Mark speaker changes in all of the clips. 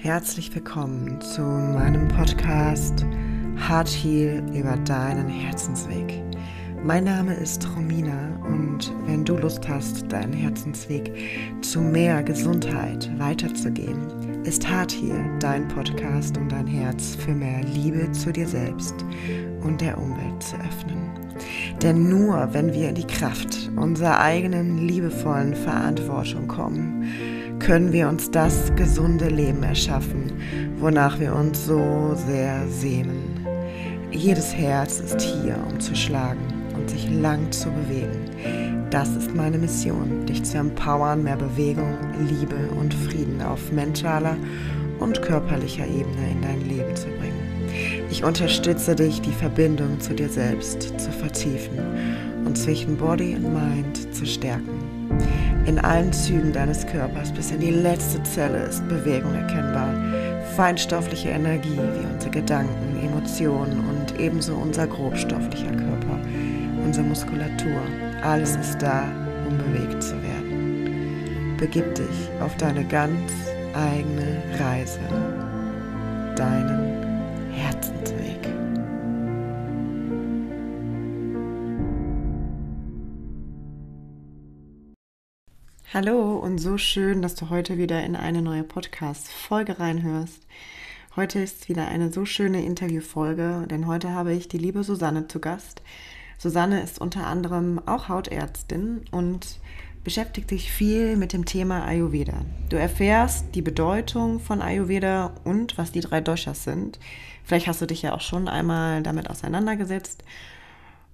Speaker 1: Herzlich willkommen zu meinem Podcast Heart Heal über deinen Herzensweg. Mein Name ist Romina und wenn du Lust hast, deinen Herzensweg zu mehr Gesundheit weiterzugehen, ist Heart Heal dein Podcast, um dein Herz für mehr Liebe zu dir selbst und der Umwelt zu öffnen. Denn nur wenn wir in die Kraft unserer eigenen liebevollen Verantwortung kommen, können wir uns das gesunde Leben erschaffen, wonach wir uns so sehr sehnen. Jedes Herz ist hier, um zu schlagen und sich lang zu bewegen. Das ist meine Mission, dich zu empowern, mehr Bewegung, Liebe und Frieden auf mentaler und körperlicher Ebene in dein Leben zu bringen. Ich unterstütze dich, die Verbindung zu dir selbst zu vertiefen und zwischen Body und Mind zu stärken. In allen Zügen deines Körpers bis in die letzte Zelle ist Bewegung erkennbar. Feinstoffliche Energie wie unsere Gedanken, Emotionen und ebenso unser grobstofflicher Körper, unsere Muskulatur. Alles ist da, um bewegt zu werden. Begib dich auf deine ganz eigene Reise, deinen Herzensweg. Hallo und so schön, dass du heute wieder in eine neue Podcast-Folge reinhörst. Heute ist wieder eine so schöne Interviewfolge, denn heute habe ich die liebe Susanne zu Gast. Susanne ist unter anderem auch Hautärztin und beschäftigt sich viel mit dem Thema Ayurveda. Du erfährst die Bedeutung von Ayurveda und was die drei Doshas sind. Vielleicht hast du dich ja auch schon einmal damit auseinandergesetzt.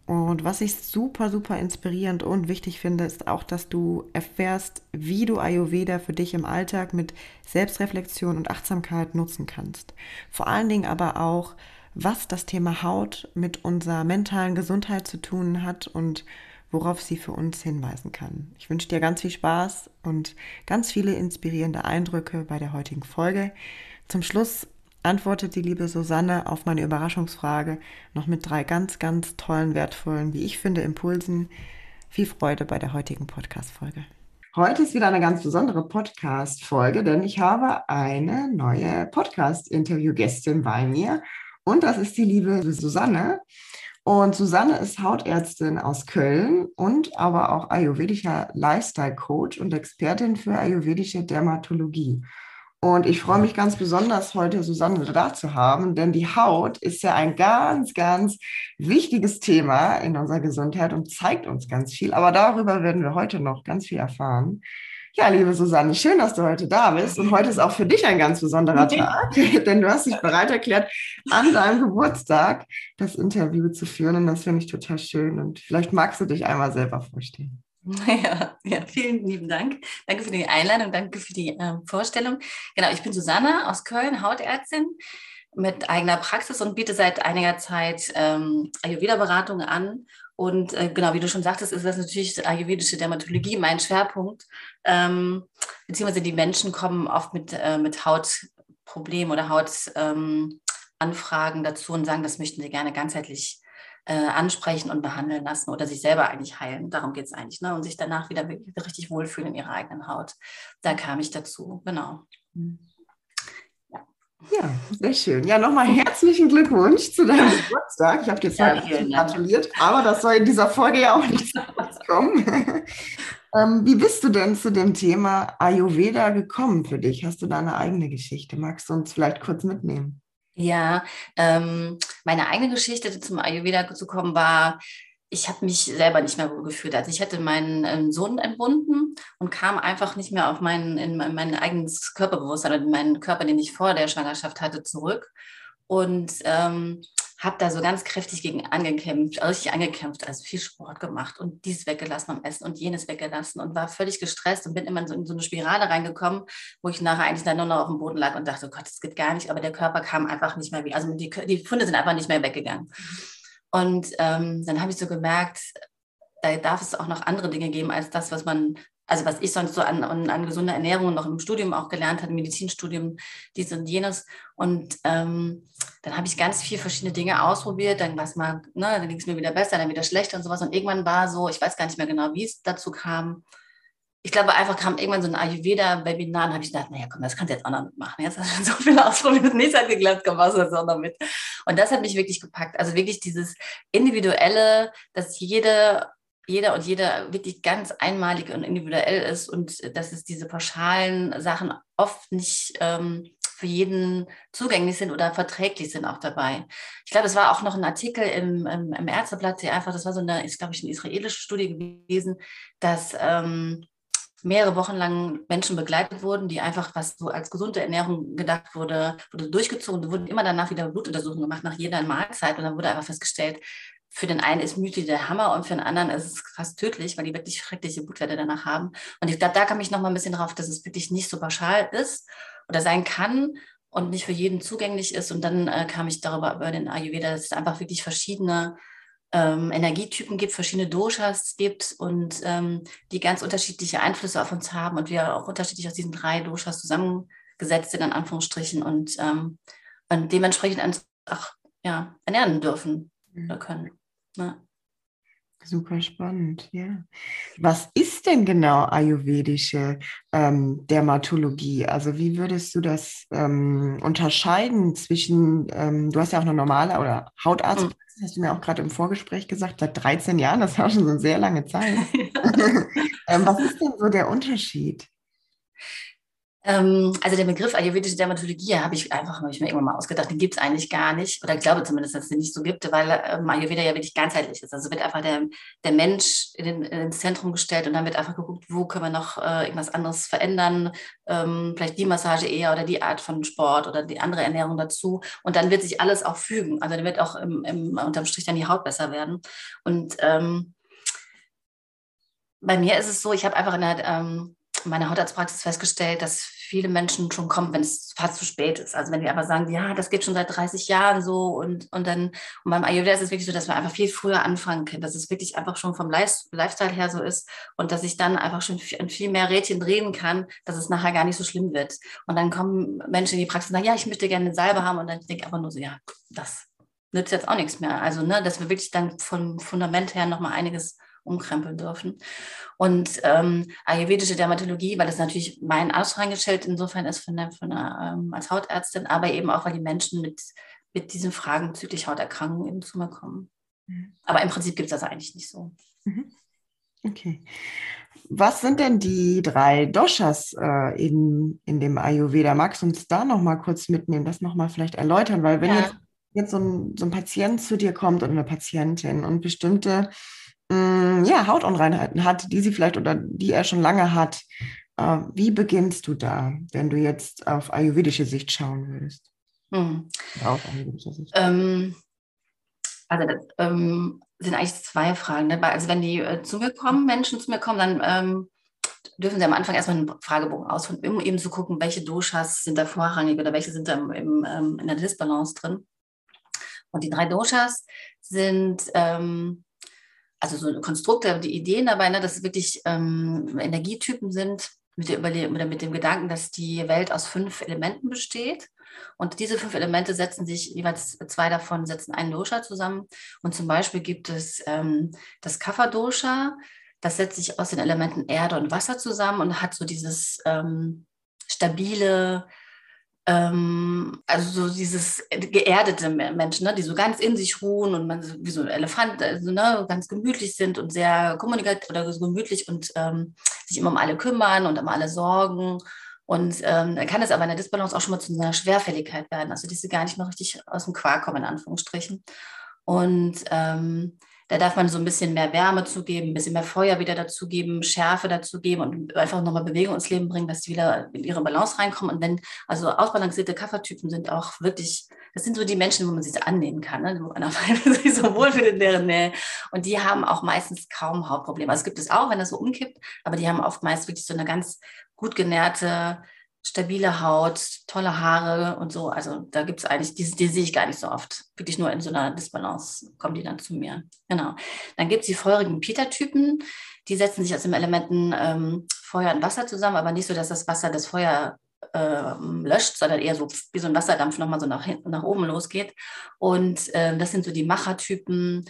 Speaker 1: Und was ich super, super inspirierend und wichtig finde, ist auch, dass du erfährst, wie du Ayurveda für dich im Alltag mit Selbstreflexion und Achtsamkeit nutzen kannst. Vor allen Dingen aber auch, was das Thema Haut mit unserer mentalen Gesundheit zu tun hat und worauf sie für uns hinweisen kann. Ich wünsche dir ganz viel Spaß und ganz viele inspirierende Eindrücke bei der heutigen Folge. Zum Schluss antwortet die liebe Susanne auf meine Überraschungsfrage noch mit drei ganz, ganz tollen, wertvollen, wie ich finde, Impulsen. Viel Freude bei der heutigen Podcast-Folge. Heute ist wieder eine ganz besondere Podcast-Folge, denn ich habe eine neue Podcast-Interview-Gästin bei mir. Und das ist die liebe Susanne. Und Susanne ist Hautärztin aus Köln und aber auch ayurvedischer Lifestyle-Coach und Expertin für ayurvedische Dermatologie. Und ich freue mich ganz besonders, heute Susanne da zu haben, denn die Haut ist ja ein ganz, ganz wichtiges Thema in unserer Gesundheit und zeigt uns ganz viel. Aber darüber werden wir heute noch ganz viel erfahren. Ja, liebe Susanne, schön, dass du heute da bist. Und heute ist auch für dich ein ganz besonderer Tag, denn du hast dich bereit erklärt, an deinem Geburtstag das Interview zu führen. Und das finde ich total schön. Und vielleicht magst du dich einmal selber vorstellen.
Speaker 2: Ja, ja, vielen lieben Dank. Danke für die Einladung, danke für die äh, Vorstellung. Genau, ich bin Susanne aus Köln, Hautärztin mit eigener Praxis und biete seit einiger Zeit ähm, Ayurveda-Beratung an und äh, genau, wie du schon sagtest, ist das natürlich ayurvedische Dermatologie mein Schwerpunkt. Ähm, beziehungsweise die Menschen kommen oft mit, äh, mit Hautproblemen oder Hautanfragen ähm, dazu und sagen, das möchten sie gerne ganzheitlich äh, ansprechen und behandeln lassen oder sich selber eigentlich heilen. Darum geht es eigentlich. Ne? Und sich danach wieder richtig wohlfühlen in ihrer eigenen Haut. Da kam ich dazu, genau.
Speaker 1: Ja, sehr schön. Ja, nochmal herzlichen Glückwunsch zu deinem Geburtstag. Ich habe dir zwar ja, gratuliert, aber das soll in dieser Folge ja auch nicht so kommen. ähm, wie bist du denn zu dem Thema Ayurveda gekommen für dich? Hast du da eine eigene Geschichte? Magst du uns vielleicht kurz mitnehmen?
Speaker 2: Ja, ähm, meine eigene Geschichte zum Ayurveda zu kommen war, ich habe mich selber nicht mehr wohl gefühlt. Also ich hatte meinen ähm, Sohn entbunden und kam einfach nicht mehr auf meinen, in mein eigenes Körperbewusstsein oder in meinen Körper, den ich vor der Schwangerschaft hatte, zurück. Und ähm, habe da so ganz kräftig gegen angekämpft, also richtig angekämpft, also viel Sport gemacht und dies weggelassen am Essen und jenes weggelassen und war völlig gestresst und bin immer in so, in so eine Spirale reingekommen, wo ich nachher eigentlich dann nur noch auf dem Boden lag und dachte, oh Gott, das geht gar nicht, aber der Körper kam einfach nicht mehr wie, also die, die Funde sind einfach nicht mehr weggegangen. Und ähm, dann habe ich so gemerkt, da darf es auch noch andere Dinge geben als das, was man, also was ich sonst so an, an, an gesunder Ernährung noch im Studium auch gelernt habe, Medizinstudium, dies und jenes. Und ähm, dann habe ich ganz viele verschiedene Dinge ausprobiert, dann was mal, ne, dann ging es mir wieder besser, dann wieder schlechter und sowas. Und irgendwann war so, ich weiß gar nicht mehr genau, wie es dazu kam, ich glaube, einfach kam irgendwann so ein Ayurveda-Webinar und habe ich gedacht, naja, komm, das kannst du jetzt auch noch mitmachen. Jetzt hast du schon so viel ausprobiert, nichts hat geglaubt, komm, machst du das auch noch mit. Und das hat mich wirklich gepackt. Also wirklich dieses Individuelle, dass jede, jeder und jeder wirklich ganz einmalig und individuell ist und dass es diese pauschalen Sachen oft nicht ähm, für jeden zugänglich sind oder verträglich sind auch dabei. Ich glaube, es war auch noch ein Artikel im, im, im Ärzteblatt, der einfach, das war so eine, ist glaube ich, eine israelische Studie gewesen, dass ähm, mehrere Wochen lang Menschen begleitet wurden, die einfach, was so als gesunde Ernährung gedacht wurde, wurde durchgezogen. Da wurden immer danach wieder Blutuntersuchungen gemacht, nach jeder Mahlzeit. Und dann wurde einfach festgestellt, für den einen ist Müsli der Hammer und für den anderen ist es fast tödlich, weil die wirklich schreckliche Blutwerte danach haben. Und ich glaube, da kam ich noch mal ein bisschen drauf, dass es wirklich nicht so pauschal ist oder sein kann und nicht für jeden zugänglich ist. Und dann äh, kam ich darüber über den Ayurveda, dass es einfach wirklich verschiedene ähm, Energietypen gibt, verschiedene Doshas gibt und ähm, die ganz unterschiedliche Einflüsse auf uns haben und wir auch unterschiedlich aus diesen drei Doshas zusammengesetzt sind, in Anführungsstrichen, und, ähm, und dementsprechend auch ja, ernähren dürfen mhm. oder können. Ja.
Speaker 1: Super spannend, ja. Was ist denn genau ayurvedische ähm, Dermatologie? Also wie würdest du das ähm, unterscheiden zwischen, ähm, du hast ja auch eine normale oder Hautarzt, mhm. hast du mir auch gerade im Vorgespräch gesagt, seit 13 Jahren, das war schon so eine sehr lange Zeit. Ähm, was ist denn so der Unterschied?
Speaker 2: Ähm, also der Begriff ayurvedische Dermatologie habe ich einfach hab ich mir irgendwann mal ausgedacht, den gibt es eigentlich gar nicht. Oder ich glaube zumindest, dass es den nicht so gibt, weil ähm, Ayurveda ja wirklich ganzheitlich ist. Also wird einfach der, der Mensch in den, ins Zentrum gestellt und dann wird einfach geguckt, wo können wir noch äh, irgendwas anderes verändern. Ähm, vielleicht die Massage eher oder die Art von Sport oder die andere Ernährung dazu. Und dann wird sich alles auch fügen. Also dann wird auch im, im, unterm Strich dann die Haut besser werden. Und ähm, bei mir ist es so, ich habe einfach in der ähm, meiner Hautarztpraxis festgestellt, dass viele Menschen schon kommen, wenn es fast zu spät ist. Also wenn die aber sagen, ja, das geht schon seit 30 Jahren so und, und dann, und beim Ayurveda ist es wirklich so, dass wir einfach viel früher anfangen können, dass es wirklich einfach schon vom Lifestyle her so ist und dass ich dann einfach schon an viel mehr Rädchen drehen kann, dass es nachher gar nicht so schlimm wird. Und dann kommen Menschen in die Praxis und sagen, ja, ich möchte gerne eine Salbe haben und dann denke ich einfach nur so, ja, das nützt jetzt auch nichts mehr. Also, ne, dass wir wirklich dann vom Fundament her nochmal einiges umkrempeln dürfen. Und ähm, ayurvedische Dermatologie, weil das natürlich mein Aushängeschild insofern ist von der, von der, ähm, als Hautärztin, aber eben auch, weil die Menschen mit, mit diesen Fragen bezüglich Hauterkrankungen eben zu mir kommen. Mhm. Aber im Prinzip gibt es das eigentlich nicht so.
Speaker 1: Mhm. Okay. Was sind denn die drei Doshas äh, in, in dem Ayurveda? Magst du uns da nochmal kurz mitnehmen, das nochmal vielleicht erläutern? Weil wenn ja. jetzt, jetzt so, ein, so ein Patient zu dir kommt oder eine Patientin und bestimmte Mm, ja, Hautunreinheiten hat, die sie vielleicht oder die er schon lange hat. Äh, wie beginnst du da, wenn du jetzt auf ayurvedische Sicht schauen würdest? Hm.
Speaker 2: Auf ayurvedische Sicht. Ähm, also das ähm, sind eigentlich zwei Fragen. Ne? Also wenn die äh, zu mir kommen, Menschen zu mir kommen, dann ähm, dürfen sie am Anfang erstmal einen Fragebogen ausfüllen, um eben zu gucken, welche Doshas sind da vorrangig oder welche sind da im, im, ähm, in der Disbalance drin. Und die drei Doshas sind ähm, also so Konstrukte, die Ideen dabei, ne, dass es wirklich ähm, Energietypen sind, mit, der oder mit dem Gedanken, dass die Welt aus fünf Elementen besteht. Und diese fünf Elemente setzen sich, jeweils zwei davon setzen einen Dosha zusammen. Und zum Beispiel gibt es ähm, das Kapha-Dosha, das setzt sich aus den Elementen Erde und Wasser zusammen und hat so dieses ähm, stabile, ähm, also so dieses geerdete Menschen, ne, die so ganz in sich ruhen und man wie so ein Elefant, also, ne, ganz gemütlich sind und sehr kommunikativ oder so gemütlich und ähm, sich immer um alle kümmern und um alle sorgen. Und ähm, dann kann es aber in der Disbalance auch schon mal zu einer Schwerfälligkeit werden, also die sie gar nicht mehr richtig aus dem Quark kommen, in Anführungsstrichen. Und ähm, da darf man so ein bisschen mehr Wärme zugeben, ein bisschen mehr Feuer wieder dazugeben, Schärfe dazugeben und einfach nochmal Bewegung ins Leben bringen, dass sie wieder in ihre Balance reinkommen. Und wenn, also ausbalancierte Kaffertypen sind auch wirklich, das sind so die Menschen, wo man sich annehmen kann, ne? wo man sich so wohlfühlt in deren Nähe. Und die haben auch meistens kaum Hautprobleme. Also es gibt es auch, wenn das so umkippt, aber die haben oft meist wirklich so eine ganz gut genährte, stabile Haut, tolle Haare und so. Also da gibt es eigentlich, die, die, sehe ich gar nicht so oft. Wirklich nur in so einer Disbalance kommen die dann zu mir. Genau. Dann gibt es die feurigen Peter-Typen. Die setzen sich aus den Elementen ähm, Feuer und Wasser zusammen, aber nicht so, dass das Wasser das Feuer äh, löscht, sondern eher so wie so ein Wasserdampf nochmal so nach, hinten, nach oben losgeht. Und äh, das sind so die Machertypen.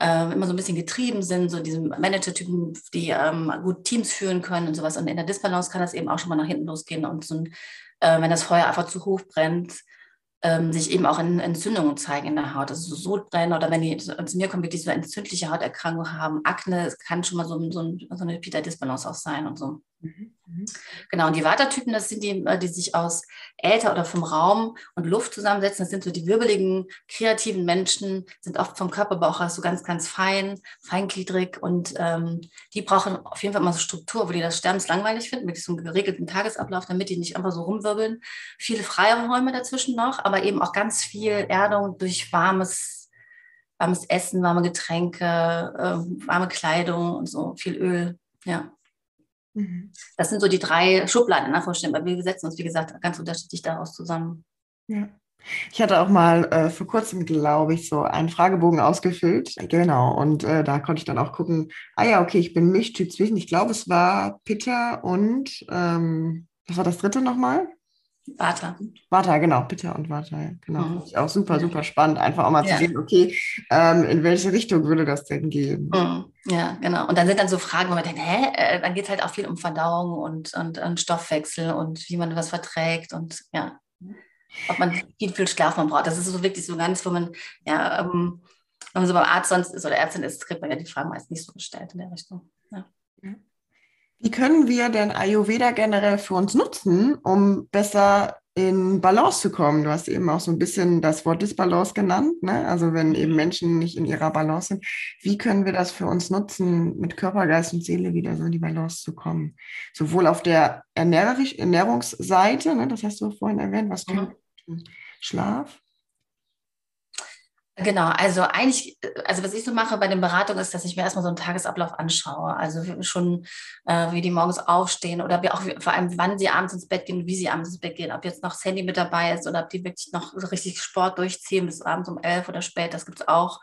Speaker 2: Äh, immer so ein bisschen getrieben sind, so diese Manager-Typen, die ähm, gut Teams führen können und sowas. Und in der Disbalance kann das eben auch schon mal nach hinten losgehen und so ein, äh, wenn das Feuer einfach zu hoch brennt, ähm, sich eben auch in Entzündungen zeigen in der Haut. Also so Sodbrennen oder wenn die zu mir kommen, die so entzündliche Hauterkrankungen haben, Akne, es kann schon mal so, so, so eine Peter-Disbalance auch sein und so. Mhm. mhm. Genau, und die Watertypen, das sind die, äh, die sich aus Äther oder vom Raum und Luft zusammensetzen. Das sind so die wirbeligen, kreativen Menschen, sind oft vom Körperbauch aus so ganz, ganz fein, feingliedrig und ähm, die brauchen auf jeden Fall mal so Struktur, wo die das Sterben langweilig finden, mit so einem geregelten Tagesablauf, damit die nicht einfach so rumwirbeln. Viele Freiräume dazwischen noch, aber eben auch ganz viel Erdung durch warmes, warmes Essen, warme Getränke, äh, warme Kleidung und so, viel Öl, ja. Mhm. Das sind so die drei Schubladen Anführungsstrichen, weil wir setzen uns, wie gesagt, ganz unterschiedlich daraus zusammen.
Speaker 1: Ja. Ich hatte auch mal äh, vor kurzem, glaube ich, so einen Fragebogen ausgefüllt. Genau. Und äh, da konnte ich dann auch gucken, ah ja, okay, ich bin Mischtyp zwischen. Ich glaube, es war Peter und ähm, was war das dritte nochmal?
Speaker 2: Vata.
Speaker 1: Vata, genau, Bitter und Vata, genau. Mhm. Auch super, super spannend, einfach auch mal ja. zu sehen, okay, ähm, in welche Richtung würde das denn gehen?
Speaker 2: Mhm. Ja, genau. Und dann sind dann so Fragen, wo man denkt, hä, äh, dann geht es halt auch viel um Verdauung und, und, und, Stoffwechsel und wie man was verträgt und ja, ob man viel, viel Schlaf man braucht. Das ist so wirklich so ganz, wo man, ja, ähm, wenn man so beim Arzt sonst ist oder Ärztin ist, kriegt man ja die Fragen meist nicht so gestellt in der Richtung. Ja.
Speaker 1: Wie können wir denn Ayurveda generell für uns nutzen, um besser in Balance zu kommen? Du hast eben auch so ein bisschen das Wort Disbalance genannt, ne? also wenn eben Menschen nicht in ihrer Balance sind. Wie können wir das für uns nutzen, mit Körper, Geist und Seele wieder so in die Balance zu kommen? Sowohl auf der Ernährungsseite, ne? das hast du vorhin erwähnt, was mhm. Schlaf,
Speaker 2: Genau, also eigentlich, also was ich so mache bei den Beratungen ist, dass ich mir erstmal so einen Tagesablauf anschaue. Also schon, äh, wie die morgens aufstehen oder wie auch wie, vor allem, wann sie abends ins Bett gehen, wie sie abends ins Bett gehen, ob jetzt noch das Handy mit dabei ist oder ob die wirklich noch so richtig Sport durchziehen bis abends um elf oder spät, das gibt es auch.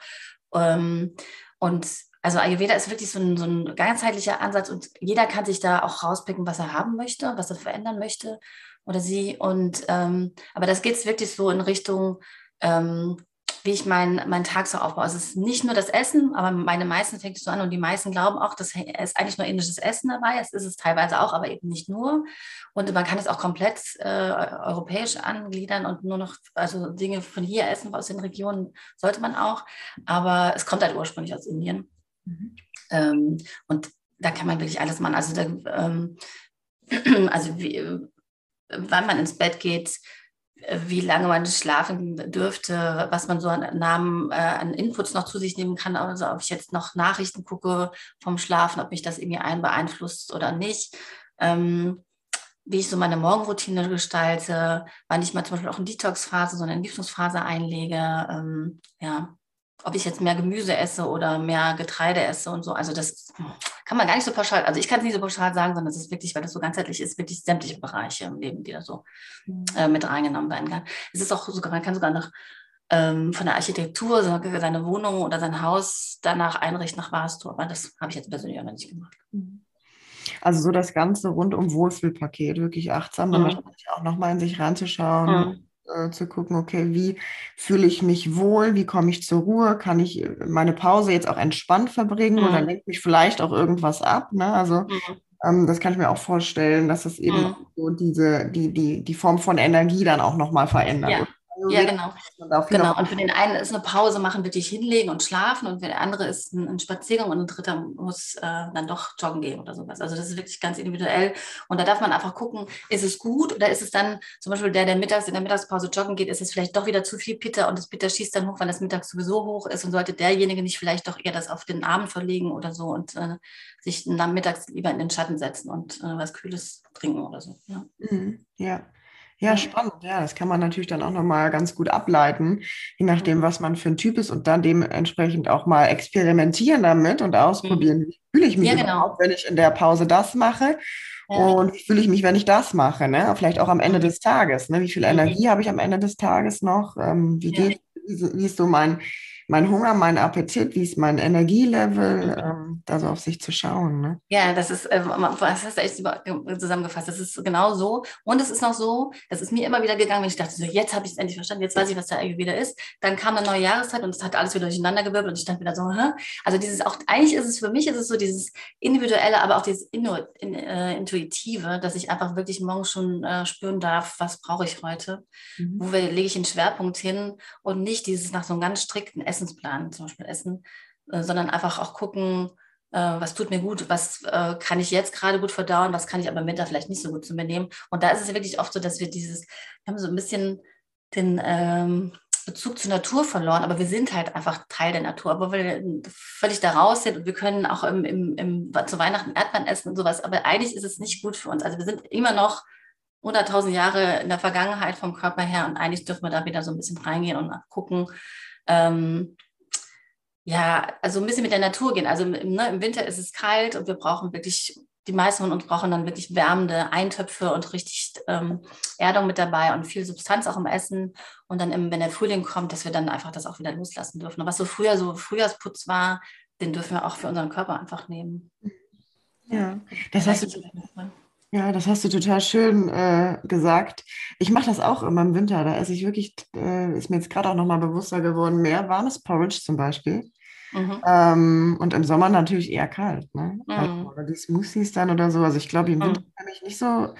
Speaker 2: Ähm, und also Ayurveda ist wirklich so ein, so ein ganzheitlicher Ansatz und jeder kann sich da auch rauspicken, was er haben möchte, was er verändern möchte oder sie. Und ähm, aber das geht wirklich so in Richtung ähm, wie ich meinen mein Tag so aufbaue. Also es ist nicht nur das Essen, aber meine meisten fängt es so an und die meisten glauben auch, dass es eigentlich nur indisches Essen dabei ist. Es ist es teilweise auch, aber eben nicht nur. Und man kann es auch komplett äh, europäisch angliedern und nur noch, also Dinge von hier essen, aus den Regionen sollte man auch. Aber es kommt halt ursprünglich aus Indien. Mhm. Ähm, und da kann man wirklich alles machen. Also, da, ähm, also wie, wann man ins Bett geht, wie lange man schlafen dürfte, was man so an Namen, äh, an Inputs noch zu sich nehmen kann, also ob ich jetzt noch Nachrichten gucke vom Schlafen, ob mich das irgendwie ein beeinflusst oder nicht. Ähm, wie ich so meine Morgenroutine gestalte, wann ich mal zum Beispiel auch eine Detox-Phase, so eine Entgiftungsphase einlege. Ähm, ja, ob ich jetzt mehr Gemüse esse oder mehr Getreide esse und so. Also das kann man gar nicht so pauschal, also ich kann es nicht so pauschal sagen, sondern es ist wirklich, weil das so ganzheitlich ist, wirklich sämtliche Bereiche im Leben, die da so mhm. äh, mit reingenommen werden kann. Es ist auch sogar, man kann sogar noch ähm, von der Architektur seine Wohnung oder sein Haus danach einrichten nach Vastu, aber das habe ich jetzt persönlich auch noch nicht gemacht. Mhm.
Speaker 1: Also so das ganze rundum Wohlfühlpaket, wirklich achtsam, dann mhm. auch nochmal in sich reinzuschauen. Mhm äh, zu gucken, okay, wie fühle ich mich wohl, wie komme ich zur Ruhe, kann ich äh, meine Pause jetzt auch entspannt verbringen mhm. oder lenkt mich vielleicht auch irgendwas ab. Ne? Also mhm. ähm, das kann ich mir auch vorstellen, dass es eben mhm. so diese, die, die, die Form von Energie dann auch nochmal verändert.
Speaker 2: Ja. Ja, genau. Genau. Und für den einen ist eine Pause machen, wirklich hinlegen und schlafen und für den andere ist ein, ein Spaziergang und ein dritter muss äh, dann doch joggen gehen oder sowas. Also das ist wirklich ganz individuell. Und da darf man einfach gucken, ist es gut oder ist es dann zum Beispiel der, der mittags in der Mittagspause joggen geht, ist es vielleicht doch wieder zu viel Pitter und das Pitter schießt dann hoch, weil das mittags sowieso hoch ist und sollte derjenige nicht vielleicht doch eher das auf den Abend verlegen oder so und äh, sich dann mittags lieber in den Schatten setzen und äh, was Kühles trinken oder so.
Speaker 1: Ja. Mhm, ja. Ja, spannend. Ja, das kann man natürlich dann auch nochmal ganz gut ableiten, je nachdem, was man für ein Typ ist und dann dementsprechend auch mal experimentieren damit und ausprobieren. Wie fühle ich mich ja, genau. überhaupt, wenn ich in der Pause das mache? Ja. Und wie fühle ich mich, wenn ich das mache? Ne? Vielleicht auch am Ende mhm. des Tages. Ne? Wie viel mhm. Energie habe ich am Ende des Tages noch? Ähm, wie, geht, wie ist so mein, mein Hunger, mein Appetit, wie ist mein Energielevel, ähm, da so auf sich zu schauen. Ne?
Speaker 2: Ja, das ist, äh, das hast du echt zusammengefasst. Das ist genau so. Und es ist noch so, das ist mir immer wieder gegangen, wenn ich dachte, so, jetzt habe ich es endlich verstanden, jetzt weiß ich, was der Ayurveda ist. Dann kam eine neue Jahreszeit und es hat alles wieder durcheinander gewirbelt und ich stand wieder so, Hä? also dieses auch, eigentlich ist es für mich, ist es so dieses individuelle, aber auch dieses Innu in, äh, intuitive, dass ich einfach wirklich morgen schon äh, spüren darf, was brauche ich heute, mhm. wo lege ich den Schwerpunkt hin und nicht dieses nach so einem ganz strikten Essensplan zum Beispiel essen, äh, sondern einfach auch gucken, äh, was tut mir gut, was äh, kann ich jetzt gerade gut verdauen, was kann ich aber im Winter vielleicht nicht so gut zu mir nehmen. Und da ist es wirklich oft so, dass wir dieses, wir haben so ein bisschen den ähm, Bezug zur Natur verloren, aber wir sind halt einfach Teil der Natur, aber wir völlig da raus sind und wir können auch im, im, im, zu Weihnachten Erdbeeren essen und sowas, aber eigentlich ist es nicht gut für uns. Also wir sind immer noch 100.000 Jahre in der Vergangenheit vom Körper her und eigentlich dürfen wir da wieder so ein bisschen reingehen und gucken, ähm, ja, also ein bisschen mit der Natur gehen. Also ne, im Winter ist es kalt und wir brauchen wirklich, die meisten von uns brauchen dann wirklich wärmende Eintöpfe und richtig ähm, Erdung mit dabei und viel Substanz auch im Essen. Und dann, im, wenn der Frühling kommt, dass wir dann einfach das auch wieder loslassen dürfen. Und was so früher so Frühjahrsputz war, den dürfen wir auch für unseren Körper einfach nehmen.
Speaker 1: Ja, das hast du. Ja, das hast du total schön äh, gesagt. Ich mache das auch immer im Winter. Da esse ich wirklich, äh, ist mir jetzt gerade auch nochmal bewusster geworden, mehr warmes Porridge zum Beispiel. Mhm. Ähm, und im Sommer natürlich eher kalt. Ne? Mhm. Also, oder die Smoothies dann oder so. Also ich glaube, im Winter mhm. habe ich nicht so.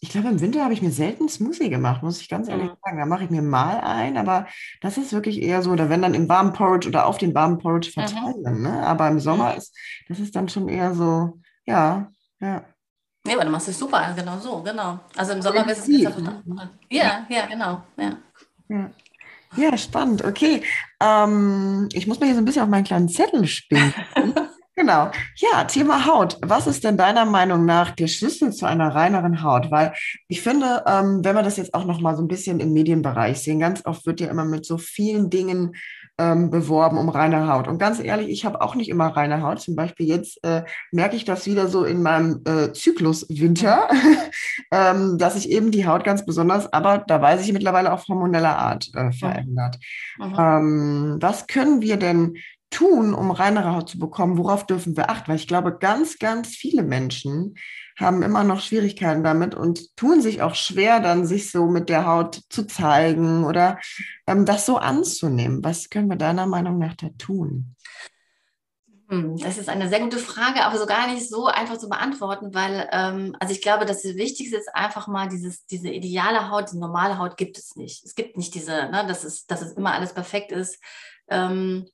Speaker 1: Ich glaube, im Winter habe ich mir selten Smoothie gemacht, muss ich ganz ehrlich mhm. sagen. Da mache ich mir mal ein, aber das ist wirklich eher so, oder wenn dann im warmen Porridge oder auf den warmen Porridge mhm. verteilen. Ne? Aber im Sommer ist das ist dann schon eher so, ja, ja.
Speaker 2: Nee, aber du machst es super, genau so, genau. Also im Sommer ist es jetzt ne? Ja, ja, genau. Ja.
Speaker 1: ja. Ja, spannend. Okay. Ähm, ich muss mir hier so ein bisschen auf meinen kleinen Zettel spielen. genau. Ja, Thema Haut. Was ist denn deiner Meinung nach der Schlüssel zu einer reineren Haut? Weil ich finde, ähm, wenn wir das jetzt auch noch mal so ein bisschen im Medienbereich sehen, ganz oft wird ja immer mit so vielen Dingen ähm, beworben um reine Haut. Und ganz ehrlich, ich habe auch nicht immer reine Haut. Zum Beispiel jetzt äh, merke ich das wieder so in meinem äh, Zyklus Winter, ähm, dass sich eben die Haut ganz besonders, aber da weiß ich mittlerweile auf hormoneller Art äh, verändert. Mhm. Ähm, was können wir denn tun, um reinere Haut zu bekommen? Worauf dürfen wir achten? Weil ich glaube, ganz, ganz viele Menschen haben immer noch Schwierigkeiten damit und tun sich auch schwer, dann sich so mit der Haut zu zeigen oder ähm, das so anzunehmen. Was können wir deiner Meinung nach da tun?
Speaker 2: Hm, das ist eine sehr gute Frage, aber so gar nicht so einfach zu beantworten, weil, ähm, also ich glaube, das Wichtigste ist einfach mal dieses, diese ideale Haut, die normale Haut gibt es nicht. Es gibt nicht diese, ne, dass, es, dass es immer alles perfekt ist. Ähm,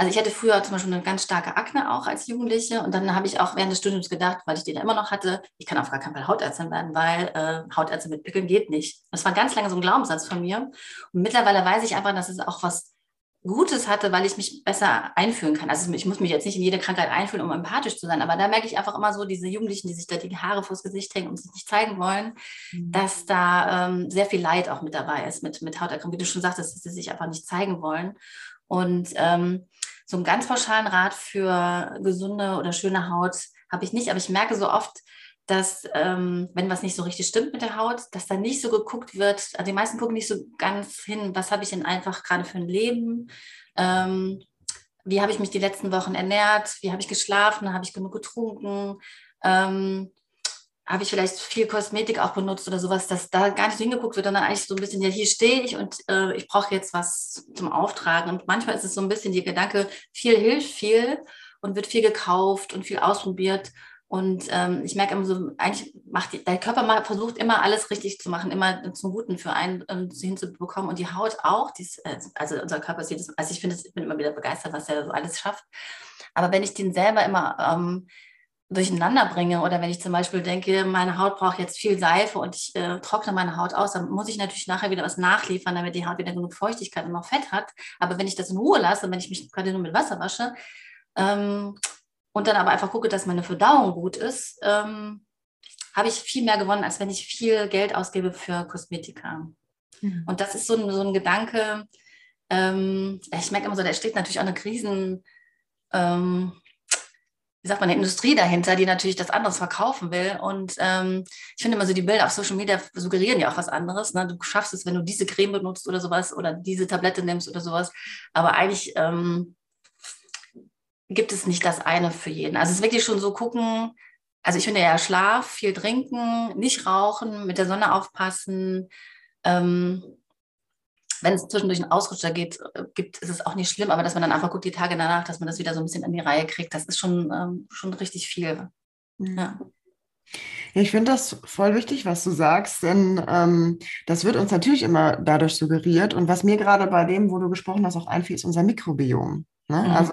Speaker 2: also ich hatte früher zum Beispiel eine ganz starke Akne auch als Jugendliche und dann habe ich auch während des Studiums gedacht, weil ich die da immer noch hatte, ich kann auf gar keinen Fall Hautärztin werden, weil äh, Hautärztin mit Pickeln geht nicht. Das war ganz lange so ein Glaubenssatz von mir und mittlerweile weiß ich einfach, dass es auch was Gutes hatte, weil ich mich besser einfühlen kann. Also ich muss mich jetzt nicht in jede Krankheit einfühlen, um empathisch zu sein, aber da merke ich einfach immer so, diese Jugendlichen, die sich da die Haare vors Gesicht hängen und sich nicht zeigen wollen, mhm. dass da ähm, sehr viel Leid auch mit dabei ist, mit, mit Hauterkrankungen, wie du schon sagtest, dass sie sich einfach nicht zeigen wollen. Und ähm, so einen ganz pauschalen Rat für gesunde oder schöne Haut habe ich nicht, aber ich merke so oft, dass ähm, wenn was nicht so richtig stimmt mit der Haut, dass da nicht so geguckt wird, also die meisten gucken nicht so ganz hin, was habe ich denn einfach gerade für ein Leben, ähm, wie habe ich mich die letzten Wochen ernährt, wie habe ich geschlafen, habe ich genug getrunken, ähm, habe ich vielleicht viel Kosmetik auch benutzt oder sowas, dass da gar nicht so hingeguckt wird, sondern eigentlich so ein bisschen, ja, hier stehe ich und äh, ich brauche jetzt was zum Auftragen. Und manchmal ist es so ein bisschen die Gedanke, viel hilft viel und wird viel gekauft und viel ausprobiert. Und ähm, ich merke immer so, eigentlich macht die, der Körper mal versucht immer alles richtig zu machen, immer zum Guten für einen ähm, hinzubekommen. Und die Haut auch, dies, äh, also unser Körper sieht es, also ich finde, ich bin immer wieder begeistert, was er so alles schafft. Aber wenn ich den selber immer ähm, durcheinander bringe oder wenn ich zum Beispiel denke, meine Haut braucht jetzt viel Seife und ich äh, trockne meine Haut aus, dann muss ich natürlich nachher wieder was nachliefern, damit die Haut wieder genug Feuchtigkeit und noch Fett hat. Aber wenn ich das in Ruhe lasse, wenn ich mich gerade nur mit Wasser wasche ähm, und dann aber einfach gucke, dass meine Verdauung gut ist, ähm, habe ich viel mehr gewonnen, als wenn ich viel Geld ausgebe für Kosmetika. Mhm. Und das ist so ein, so ein Gedanke, ähm, ich merke immer so, da steht natürlich auch eine Krisen, ähm, wie sagt man, eine Industrie dahinter, die natürlich das anderes verkaufen will. Und ähm, ich finde immer so, die Bilder auf Social Media suggerieren ja auch was anderes. Ne? Du schaffst es, wenn du diese Creme benutzt oder sowas oder diese Tablette nimmst oder sowas. Aber eigentlich ähm, gibt es nicht das eine für jeden. Also es ist wirklich schon so gucken, also ich finde ja Schlaf, viel trinken, nicht rauchen, mit der Sonne aufpassen. Ähm, wenn es zwischendurch einen Ausrutscher geht, äh, gibt, ist es auch nicht schlimm, aber dass man dann einfach guckt, die Tage danach, dass man das wieder so ein bisschen in die Reihe kriegt, das ist schon, ähm, schon richtig viel.
Speaker 1: Mhm. Ja. Ich finde das voll wichtig, was du sagst, denn ähm, das wird uns natürlich immer dadurch suggeriert. Und was mir gerade bei dem, wo du gesprochen hast, auch einfiel, ist unser Mikrobiom. Ne? Mhm. Also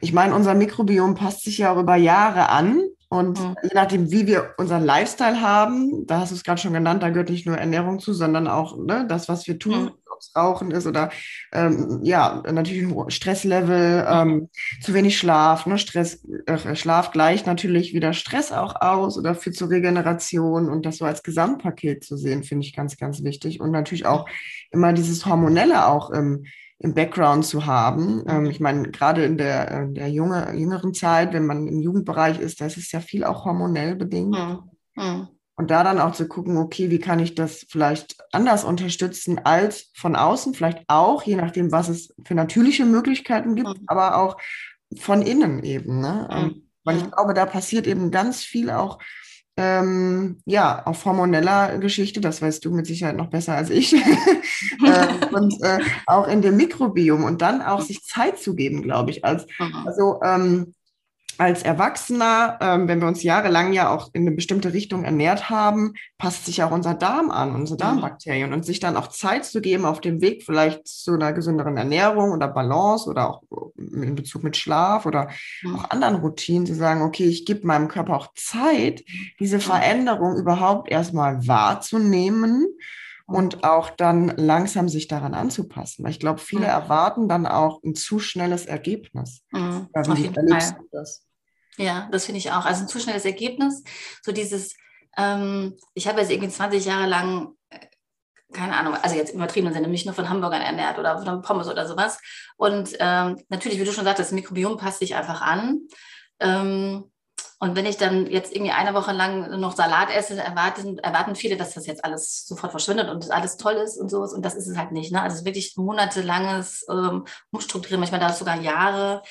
Speaker 1: ich meine, unser Mikrobiom passt sich ja auch über Jahre an. Und mhm. je nachdem, wie wir unseren Lifestyle haben, da hast du es gerade schon genannt, da gehört nicht nur Ernährung zu, sondern auch ne, das, was wir tun, mhm ob es Rauchen ist oder ähm, ja, natürlich ein Stresslevel, ähm, zu wenig Schlaf. Ne? Stress, äh, Schlaf gleicht natürlich wieder Stress auch aus oder führt zur Regeneration und das so als Gesamtpaket zu sehen, finde ich ganz, ganz wichtig. Und natürlich auch immer dieses Hormonelle auch im, im Background zu haben. Ähm, ich meine, gerade in der, in der junge, jüngeren Zeit, wenn man im Jugendbereich ist, da ist es ja viel auch hormonell bedingt. Mhm. Mhm. Und da dann auch zu gucken, okay, wie kann ich das vielleicht anders unterstützen als von außen, vielleicht auch, je nachdem, was es für natürliche Möglichkeiten gibt, mhm. aber auch von innen eben. Ne? Mhm. Ähm, weil ich glaube, da passiert eben ganz viel auch ähm, ja, auf hormoneller Geschichte, das weißt du mit Sicherheit noch besser als ich, ähm, und äh, auch in dem Mikrobiom und dann auch sich Zeit zu geben, glaube ich. Als, also ähm, als Erwachsener, ähm, wenn wir uns jahrelang ja auch in eine bestimmte Richtung ernährt haben, passt sich auch unser Darm an, unsere mhm. Darmbakterien. Und sich dann auch Zeit zu geben auf dem Weg vielleicht zu einer gesünderen Ernährung oder Balance oder auch in Bezug mit Schlaf oder mhm. auch anderen Routinen, zu sagen, okay, ich gebe meinem Körper auch Zeit, diese mhm. Veränderung überhaupt erstmal wahrzunehmen und auch dann langsam sich daran anzupassen. Weil ich glaube, viele mhm. erwarten dann auch ein zu schnelles Ergebnis.
Speaker 2: Mhm. Ja, wie erlebst du das? Ja, das finde ich auch. Also ein zu schnelles Ergebnis. So dieses, ähm, ich habe jetzt irgendwie 20 Jahre lang, äh, keine Ahnung, also jetzt übertrieben Sinne, mich nur von Hamburgern ernährt oder von Pommes oder sowas. Und ähm, natürlich, wie du schon sagtest, das Mikrobiom passt sich einfach an. Ähm, und wenn ich dann jetzt irgendwie eine Woche lang noch Salat esse, erwarten, erwarten viele, dass das jetzt alles sofort verschwindet und alles toll ist und so. Und das ist es halt nicht. Ne? Also es ist wirklich monatelanges ähm, Umstrukturieren, manchmal es sogar Jahre.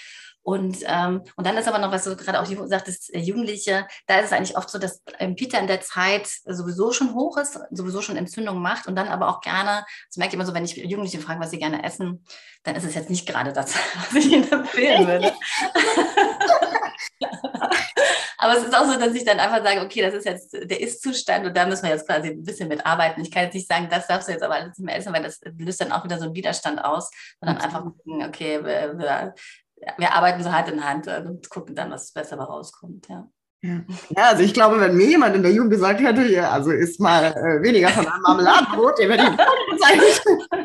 Speaker 2: Und, ähm, und dann ist aber noch, was du gerade auch sagtest, äh, Jugendliche, da ist es eigentlich oft so, dass ähm, Peter in der Zeit sowieso schon hoch ist, sowieso schon Entzündung macht und dann aber auch gerne, das merke ich immer so, wenn ich Jugendliche frage, was sie gerne essen, dann ist es jetzt nicht gerade das, was ich ihnen empfehlen würde. aber es ist auch so, dass ich dann einfach sage, okay, das ist jetzt der Ist-Zustand und da müssen wir jetzt quasi ein bisschen mitarbeiten. Ich kann jetzt nicht sagen, das darfst du jetzt aber alles nicht mehr essen, weil das löst dann auch wieder so einen Widerstand aus, sondern einfach gucken, okay, wir, wir wir arbeiten so Hand in Hand und gucken dann, was besser rauskommt. Ja.
Speaker 1: Ja. ja, also ich glaube, wenn mir jemand in der Jugend gesagt hätte, ja, also ist mal äh, weniger von einem Marmeladenbrot, der wäre die Vogel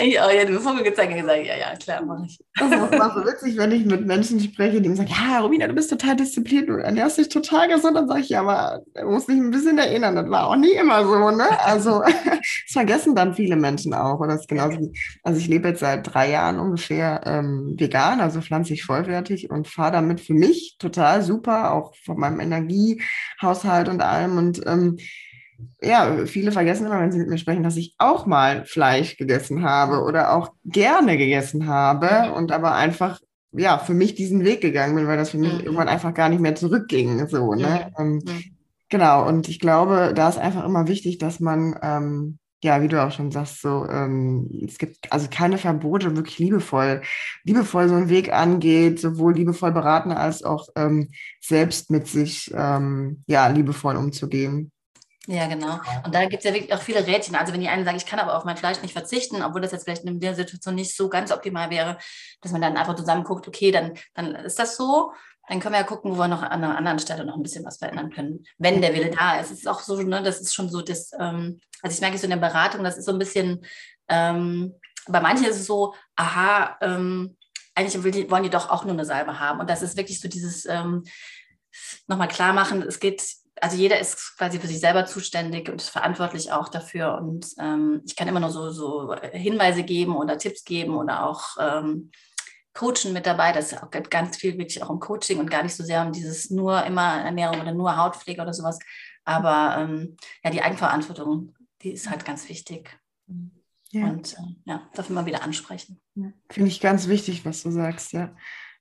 Speaker 2: ich auch, ja, du Vogel gezeigt und gesagt, ja, ja, klar, mache ich.
Speaker 1: Das ist immer so witzig, wenn ich mit Menschen spreche, die mir sagen, ja, Romina, du bist total diszipliniert, du ernährst dich total gesund, dann sage ich, ja, aber du musst dich ein bisschen erinnern, das war auch nie immer so, ne? Also das vergessen dann viele Menschen auch. Und das ist genauso wie, also ich lebe jetzt seit drei Jahren ungefähr ähm, vegan, also pflanzlich vollwertig und fahre damit für mich total super, auch von meinem Energiehaushalt und allem. Und ähm, ja, viele vergessen immer, wenn sie mit mir sprechen, dass ich auch mal Fleisch gegessen habe oder auch gerne gegessen habe und aber einfach ja für mich diesen Weg gegangen bin, weil das für mich mhm. irgendwann einfach gar nicht mehr zurückging. So, ne? Mhm. Ähm, mhm. Genau, und ich glaube, da ist einfach immer wichtig, dass man ähm, ja, wie du auch schon sagst, so, ähm, es gibt also keine Verbote, wirklich liebevoll, liebevoll so einen Weg angeht, sowohl liebevoll beraten als auch ähm, selbst mit sich, ähm, ja, liebevoll umzugehen.
Speaker 2: Ja, genau. Und da gibt es ja wirklich auch viele Rädchen. Also wenn die einen sagen, ich kann aber auf mein Fleisch nicht verzichten, obwohl das jetzt vielleicht in der Situation nicht so ganz optimal wäre, dass man dann einfach zusammen guckt, okay, dann, dann ist das so dann können wir ja gucken, wo wir noch an einer anderen Stelle noch ein bisschen was verändern können, wenn der Wille da ist. Es ist auch so, ne, das ist schon so, das, ähm, also ich merke so in der Beratung, das ist so ein bisschen, ähm, bei manchen ist es so, aha, ähm, eigentlich die, wollen die doch auch nur eine Salbe haben. Und das ist wirklich so dieses ähm, nochmal klar machen, es geht, also jeder ist quasi für sich selber zuständig und ist verantwortlich auch dafür. Und ähm, ich kann immer nur so, so Hinweise geben oder Tipps geben oder auch ähm, Coachen mit dabei. Das ist auch ganz viel wirklich auch um Coaching und gar nicht so sehr um dieses nur immer Ernährung oder nur Hautpflege oder sowas. Aber ähm, ja, die Eigenverantwortung, die ist halt ganz wichtig. Ja. Und äh, ja, darf immer wieder ansprechen.
Speaker 1: Ja. Finde ich ganz wichtig, was du sagst, ja.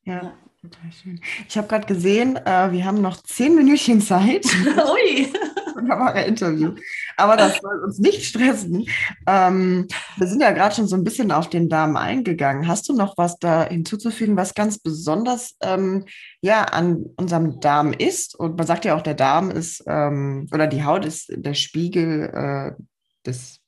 Speaker 1: Ja, ja. total schön. Ich habe gerade gesehen, äh, wir haben noch zehn Minütchen Zeit. Ui! Wunderbare Interview. Aber das soll uns nicht stressen. Ähm, wir sind ja gerade schon so ein bisschen auf den Darm eingegangen. Hast du noch was da hinzuzufügen, was ganz besonders ähm, ja, an unserem Darm ist? Und man sagt ja auch, der Darm ist, ähm, oder die Haut ist der Spiegel äh, des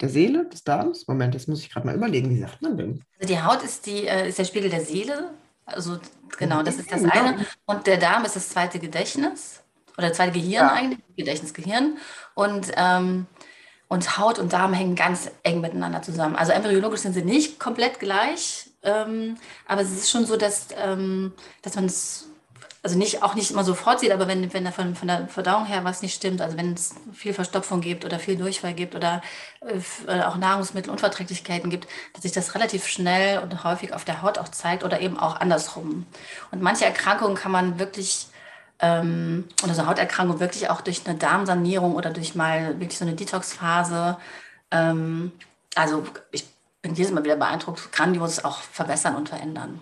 Speaker 1: der Seele, des Darms? Moment, jetzt muss ich gerade mal überlegen, wie sagt man denn?
Speaker 2: Also die Haut ist, die, äh, ist der Spiegel der Seele. Also genau, das ist das eine. Und der Darm ist das zweite Gedächtnis. Oder das zweite Gehirn ja. eigentlich, Gedächtnis, Gehirn. Und, ähm, und Haut und Darm hängen ganz eng miteinander zusammen. Also embryologisch sind sie nicht komplett gleich. Ähm, aber es ist schon so, dass, ähm, dass man es also nicht, auch nicht immer sofort sieht, aber wenn, wenn da von, von der Verdauung her was nicht stimmt, also wenn es viel Verstopfung gibt oder viel Durchfall gibt oder äh, auch Nahrungsmittelunverträglichkeiten gibt, dass sich das relativ schnell und häufig auf der Haut auch zeigt oder eben auch andersrum. Und manche Erkrankungen kann man wirklich ähm, oder so Hauterkrankungen wirklich auch durch eine Darmsanierung oder durch mal wirklich so eine Detox-Phase, ähm, also ich bin jedes Mal wieder beeindruckt, grandios auch verbessern und verändern.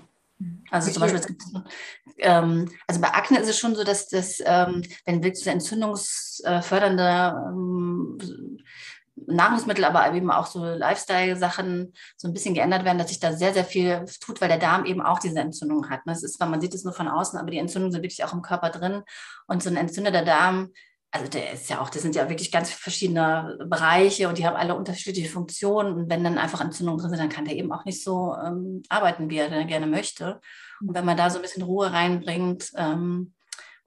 Speaker 2: Also zum Beispiel, ähm, also bei Akne ist es schon so, dass das, ähm, wenn wirklich so entzündungsfördernde ähm, Nahrungsmittel, aber eben auch so Lifestyle-Sachen so ein bisschen geändert werden, dass sich da sehr, sehr viel tut, weil der Darm eben auch diese Entzündung hat. Das ist zwar, man sieht es nur von außen, aber die Entzündungen sind wirklich auch im Körper drin. Und so ein entzündeter Darm also der ist ja auch, das sind ja wirklich ganz verschiedene Bereiche und die haben alle unterschiedliche Funktionen. Und wenn dann einfach Entzündungen drin sind, dann kann der eben auch nicht so ähm, arbeiten, wie er gerne möchte. Und wenn man da so ein bisschen Ruhe reinbringt ähm,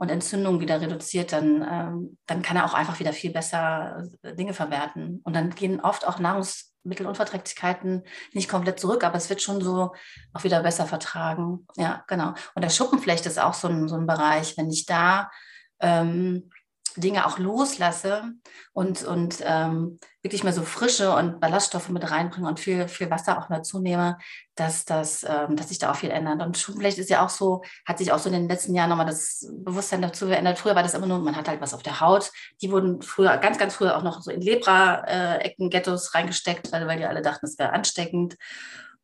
Speaker 2: und Entzündungen wieder reduziert, dann, ähm, dann kann er auch einfach wieder viel besser äh, Dinge verwerten. Und dann gehen oft auch Nahrungsmittelunverträglichkeiten nicht komplett zurück, aber es wird schon so auch wieder besser vertragen. Ja, genau. Und der Schuppenflecht ist auch so ein, so ein Bereich. Wenn ich da ähm, Dinge auch loslasse und, und ähm, wirklich mal so Frische und Ballaststoffe mit reinbringe und viel, viel Wasser auch dazu nehme, dass, das, ähm, dass sich da auch viel ändert. Und vielleicht ist ja auch so, hat sich auch so in den letzten Jahren nochmal das Bewusstsein dazu verändert. Früher war das immer nur, man hat halt was auf der Haut. Die wurden früher, ganz, ganz früher auch noch so in Lepra-Ecken, Ghettos reingesteckt, weil, weil die alle dachten, es wäre ansteckend.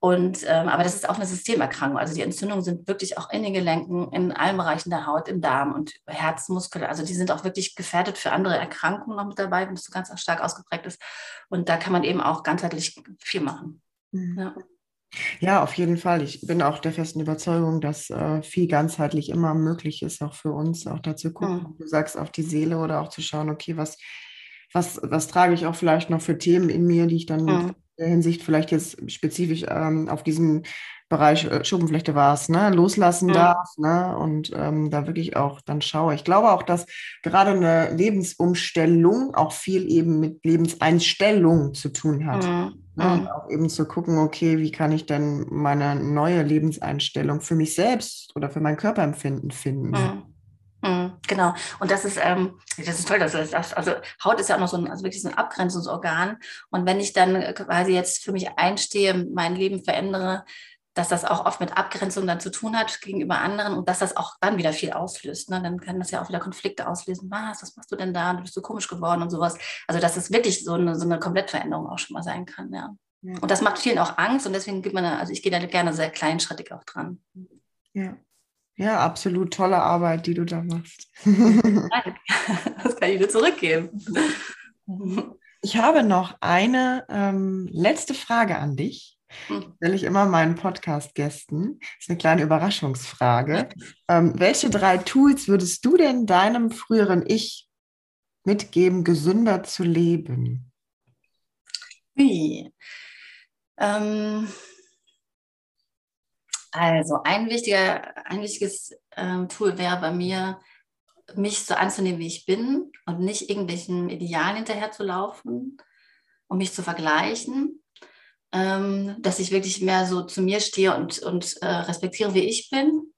Speaker 2: Und, ähm, aber das ist auch eine Systemerkrankung. Also die Entzündungen sind wirklich auch in den Gelenken, in allen Bereichen der Haut, im Darm und Herzmuskel. Also die sind auch wirklich gefährdet für andere Erkrankungen noch mit dabei, wenn das so ganz stark ausgeprägt ist. Und da kann man eben auch ganzheitlich viel machen.
Speaker 1: Mhm. Ja. Ja, auf jeden Fall. Ich bin auch der festen Überzeugung, dass äh, viel ganzheitlich immer möglich ist, auch für uns, auch dazu gucken, mhm. du sagst, auf die Seele oder auch zu schauen, okay, was, was, was trage ich auch vielleicht noch für Themen in mir, die ich dann mhm der Hinsicht vielleicht jetzt spezifisch ähm, auf diesen Bereich äh, Schuppenflechte war es, ne, loslassen ja. darf, ne, und ähm, da wirklich auch dann schaue. Ich glaube auch, dass gerade eine Lebensumstellung auch viel eben mit Lebenseinstellung zu tun hat. Ja. Ne, und auch eben zu gucken, okay, wie kann ich denn meine neue Lebenseinstellung für mich selbst oder für mein Körperempfinden finden? Ja.
Speaker 2: Genau. Und das ist, ähm, das ist toll, dass das, das, also Haut ist ja auch noch so ein, also wirklich so ein Abgrenzungsorgan. Und wenn ich dann quasi jetzt für mich einstehe, mein Leben verändere, dass das auch oft mit Abgrenzung dann zu tun hat gegenüber anderen und dass das auch dann wieder viel auslöst. Ne? Dann kann das ja auch wieder Konflikte auslösen. Was, was machst du denn da? Du bist so komisch geworden und sowas. Also dass es wirklich so eine, so eine Komplettveränderung auch schon mal sein kann, ja. ja. Und das macht vielen auch Angst und deswegen gibt man, also ich gehe da gerne sehr kleinschrittig auch dran.
Speaker 1: Ja. Ja, absolut tolle Arbeit, die du da machst.
Speaker 2: Danke. Das kann ich dir zurückgeben.
Speaker 1: Ich habe noch eine ähm, letzte Frage an dich. Hm. Stelle ich immer meinen Podcast-Gästen. Das ist eine kleine Überraschungsfrage. Ähm, welche drei Tools würdest du denn deinem früheren Ich mitgeben, gesünder zu leben?
Speaker 2: Wie? Ähm, also ein, wichtiger, ein wichtiges äh, Tool wäre bei mir, mich so anzunehmen, wie ich bin und nicht irgendwelchen Idealen hinterher zu laufen um mich zu vergleichen. Ähm, dass ich wirklich mehr so zu mir stehe und, und äh, respektiere, wie ich bin.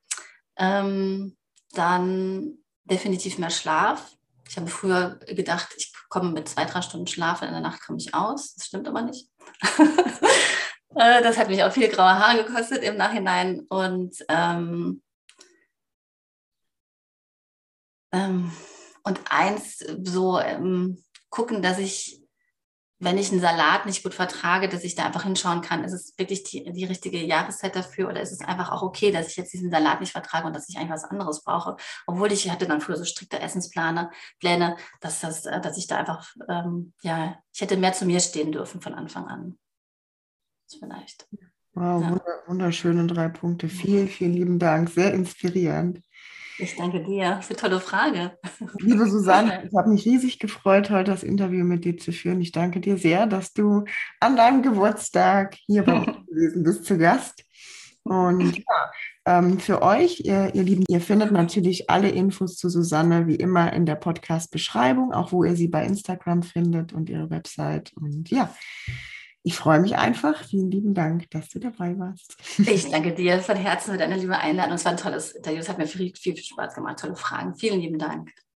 Speaker 2: Ähm, dann definitiv mehr Schlaf. Ich habe früher gedacht, ich komme mit zwei, drei Stunden Schlaf in der Nacht komme ich aus. Das stimmt aber nicht. Äh, das hat mich auch viel graue Haare gekostet im Nachhinein. Und, ähm, ähm, und eins so ähm, gucken, dass ich wenn ich einen Salat nicht gut vertrage, dass ich da einfach hinschauen kann, ist es wirklich die, die richtige Jahreszeit dafür oder ist es einfach auch okay, dass ich jetzt diesen Salat nicht vertrage und dass ich eigentlich was anderes brauche, obwohl ich hatte dann früher so strikte Essenspläne, Pläne, dass, das, äh, dass ich da einfach, ähm, ja, ich hätte mehr zu mir stehen dürfen von Anfang an. Vielleicht.
Speaker 1: Wow, ja. wunderschöne drei Punkte. Vielen, vielen lieben Dank. Sehr inspirierend.
Speaker 2: Ich danke dir für tolle Frage.
Speaker 1: Liebe Susanne, ich habe mich riesig gefreut, heute das Interview mit dir zu führen. Ich danke dir sehr, dass du an deinem Geburtstag hier bei uns gewesen bist zu Gast. Und ja, ähm, für euch, ihr, ihr Lieben, ihr findet natürlich alle Infos zu Susanne wie immer in der Podcast-Beschreibung, auch wo ihr sie bei Instagram findet und ihre Website. Und ja, ich freue mich einfach. Vielen lieben Dank, dass du dabei warst.
Speaker 2: Ich danke dir von Herzen für deine liebe Einladung. Es war ein tolles Interview. Es hat mir viel, viel Spaß gemacht. Tolle Fragen. Vielen lieben Dank.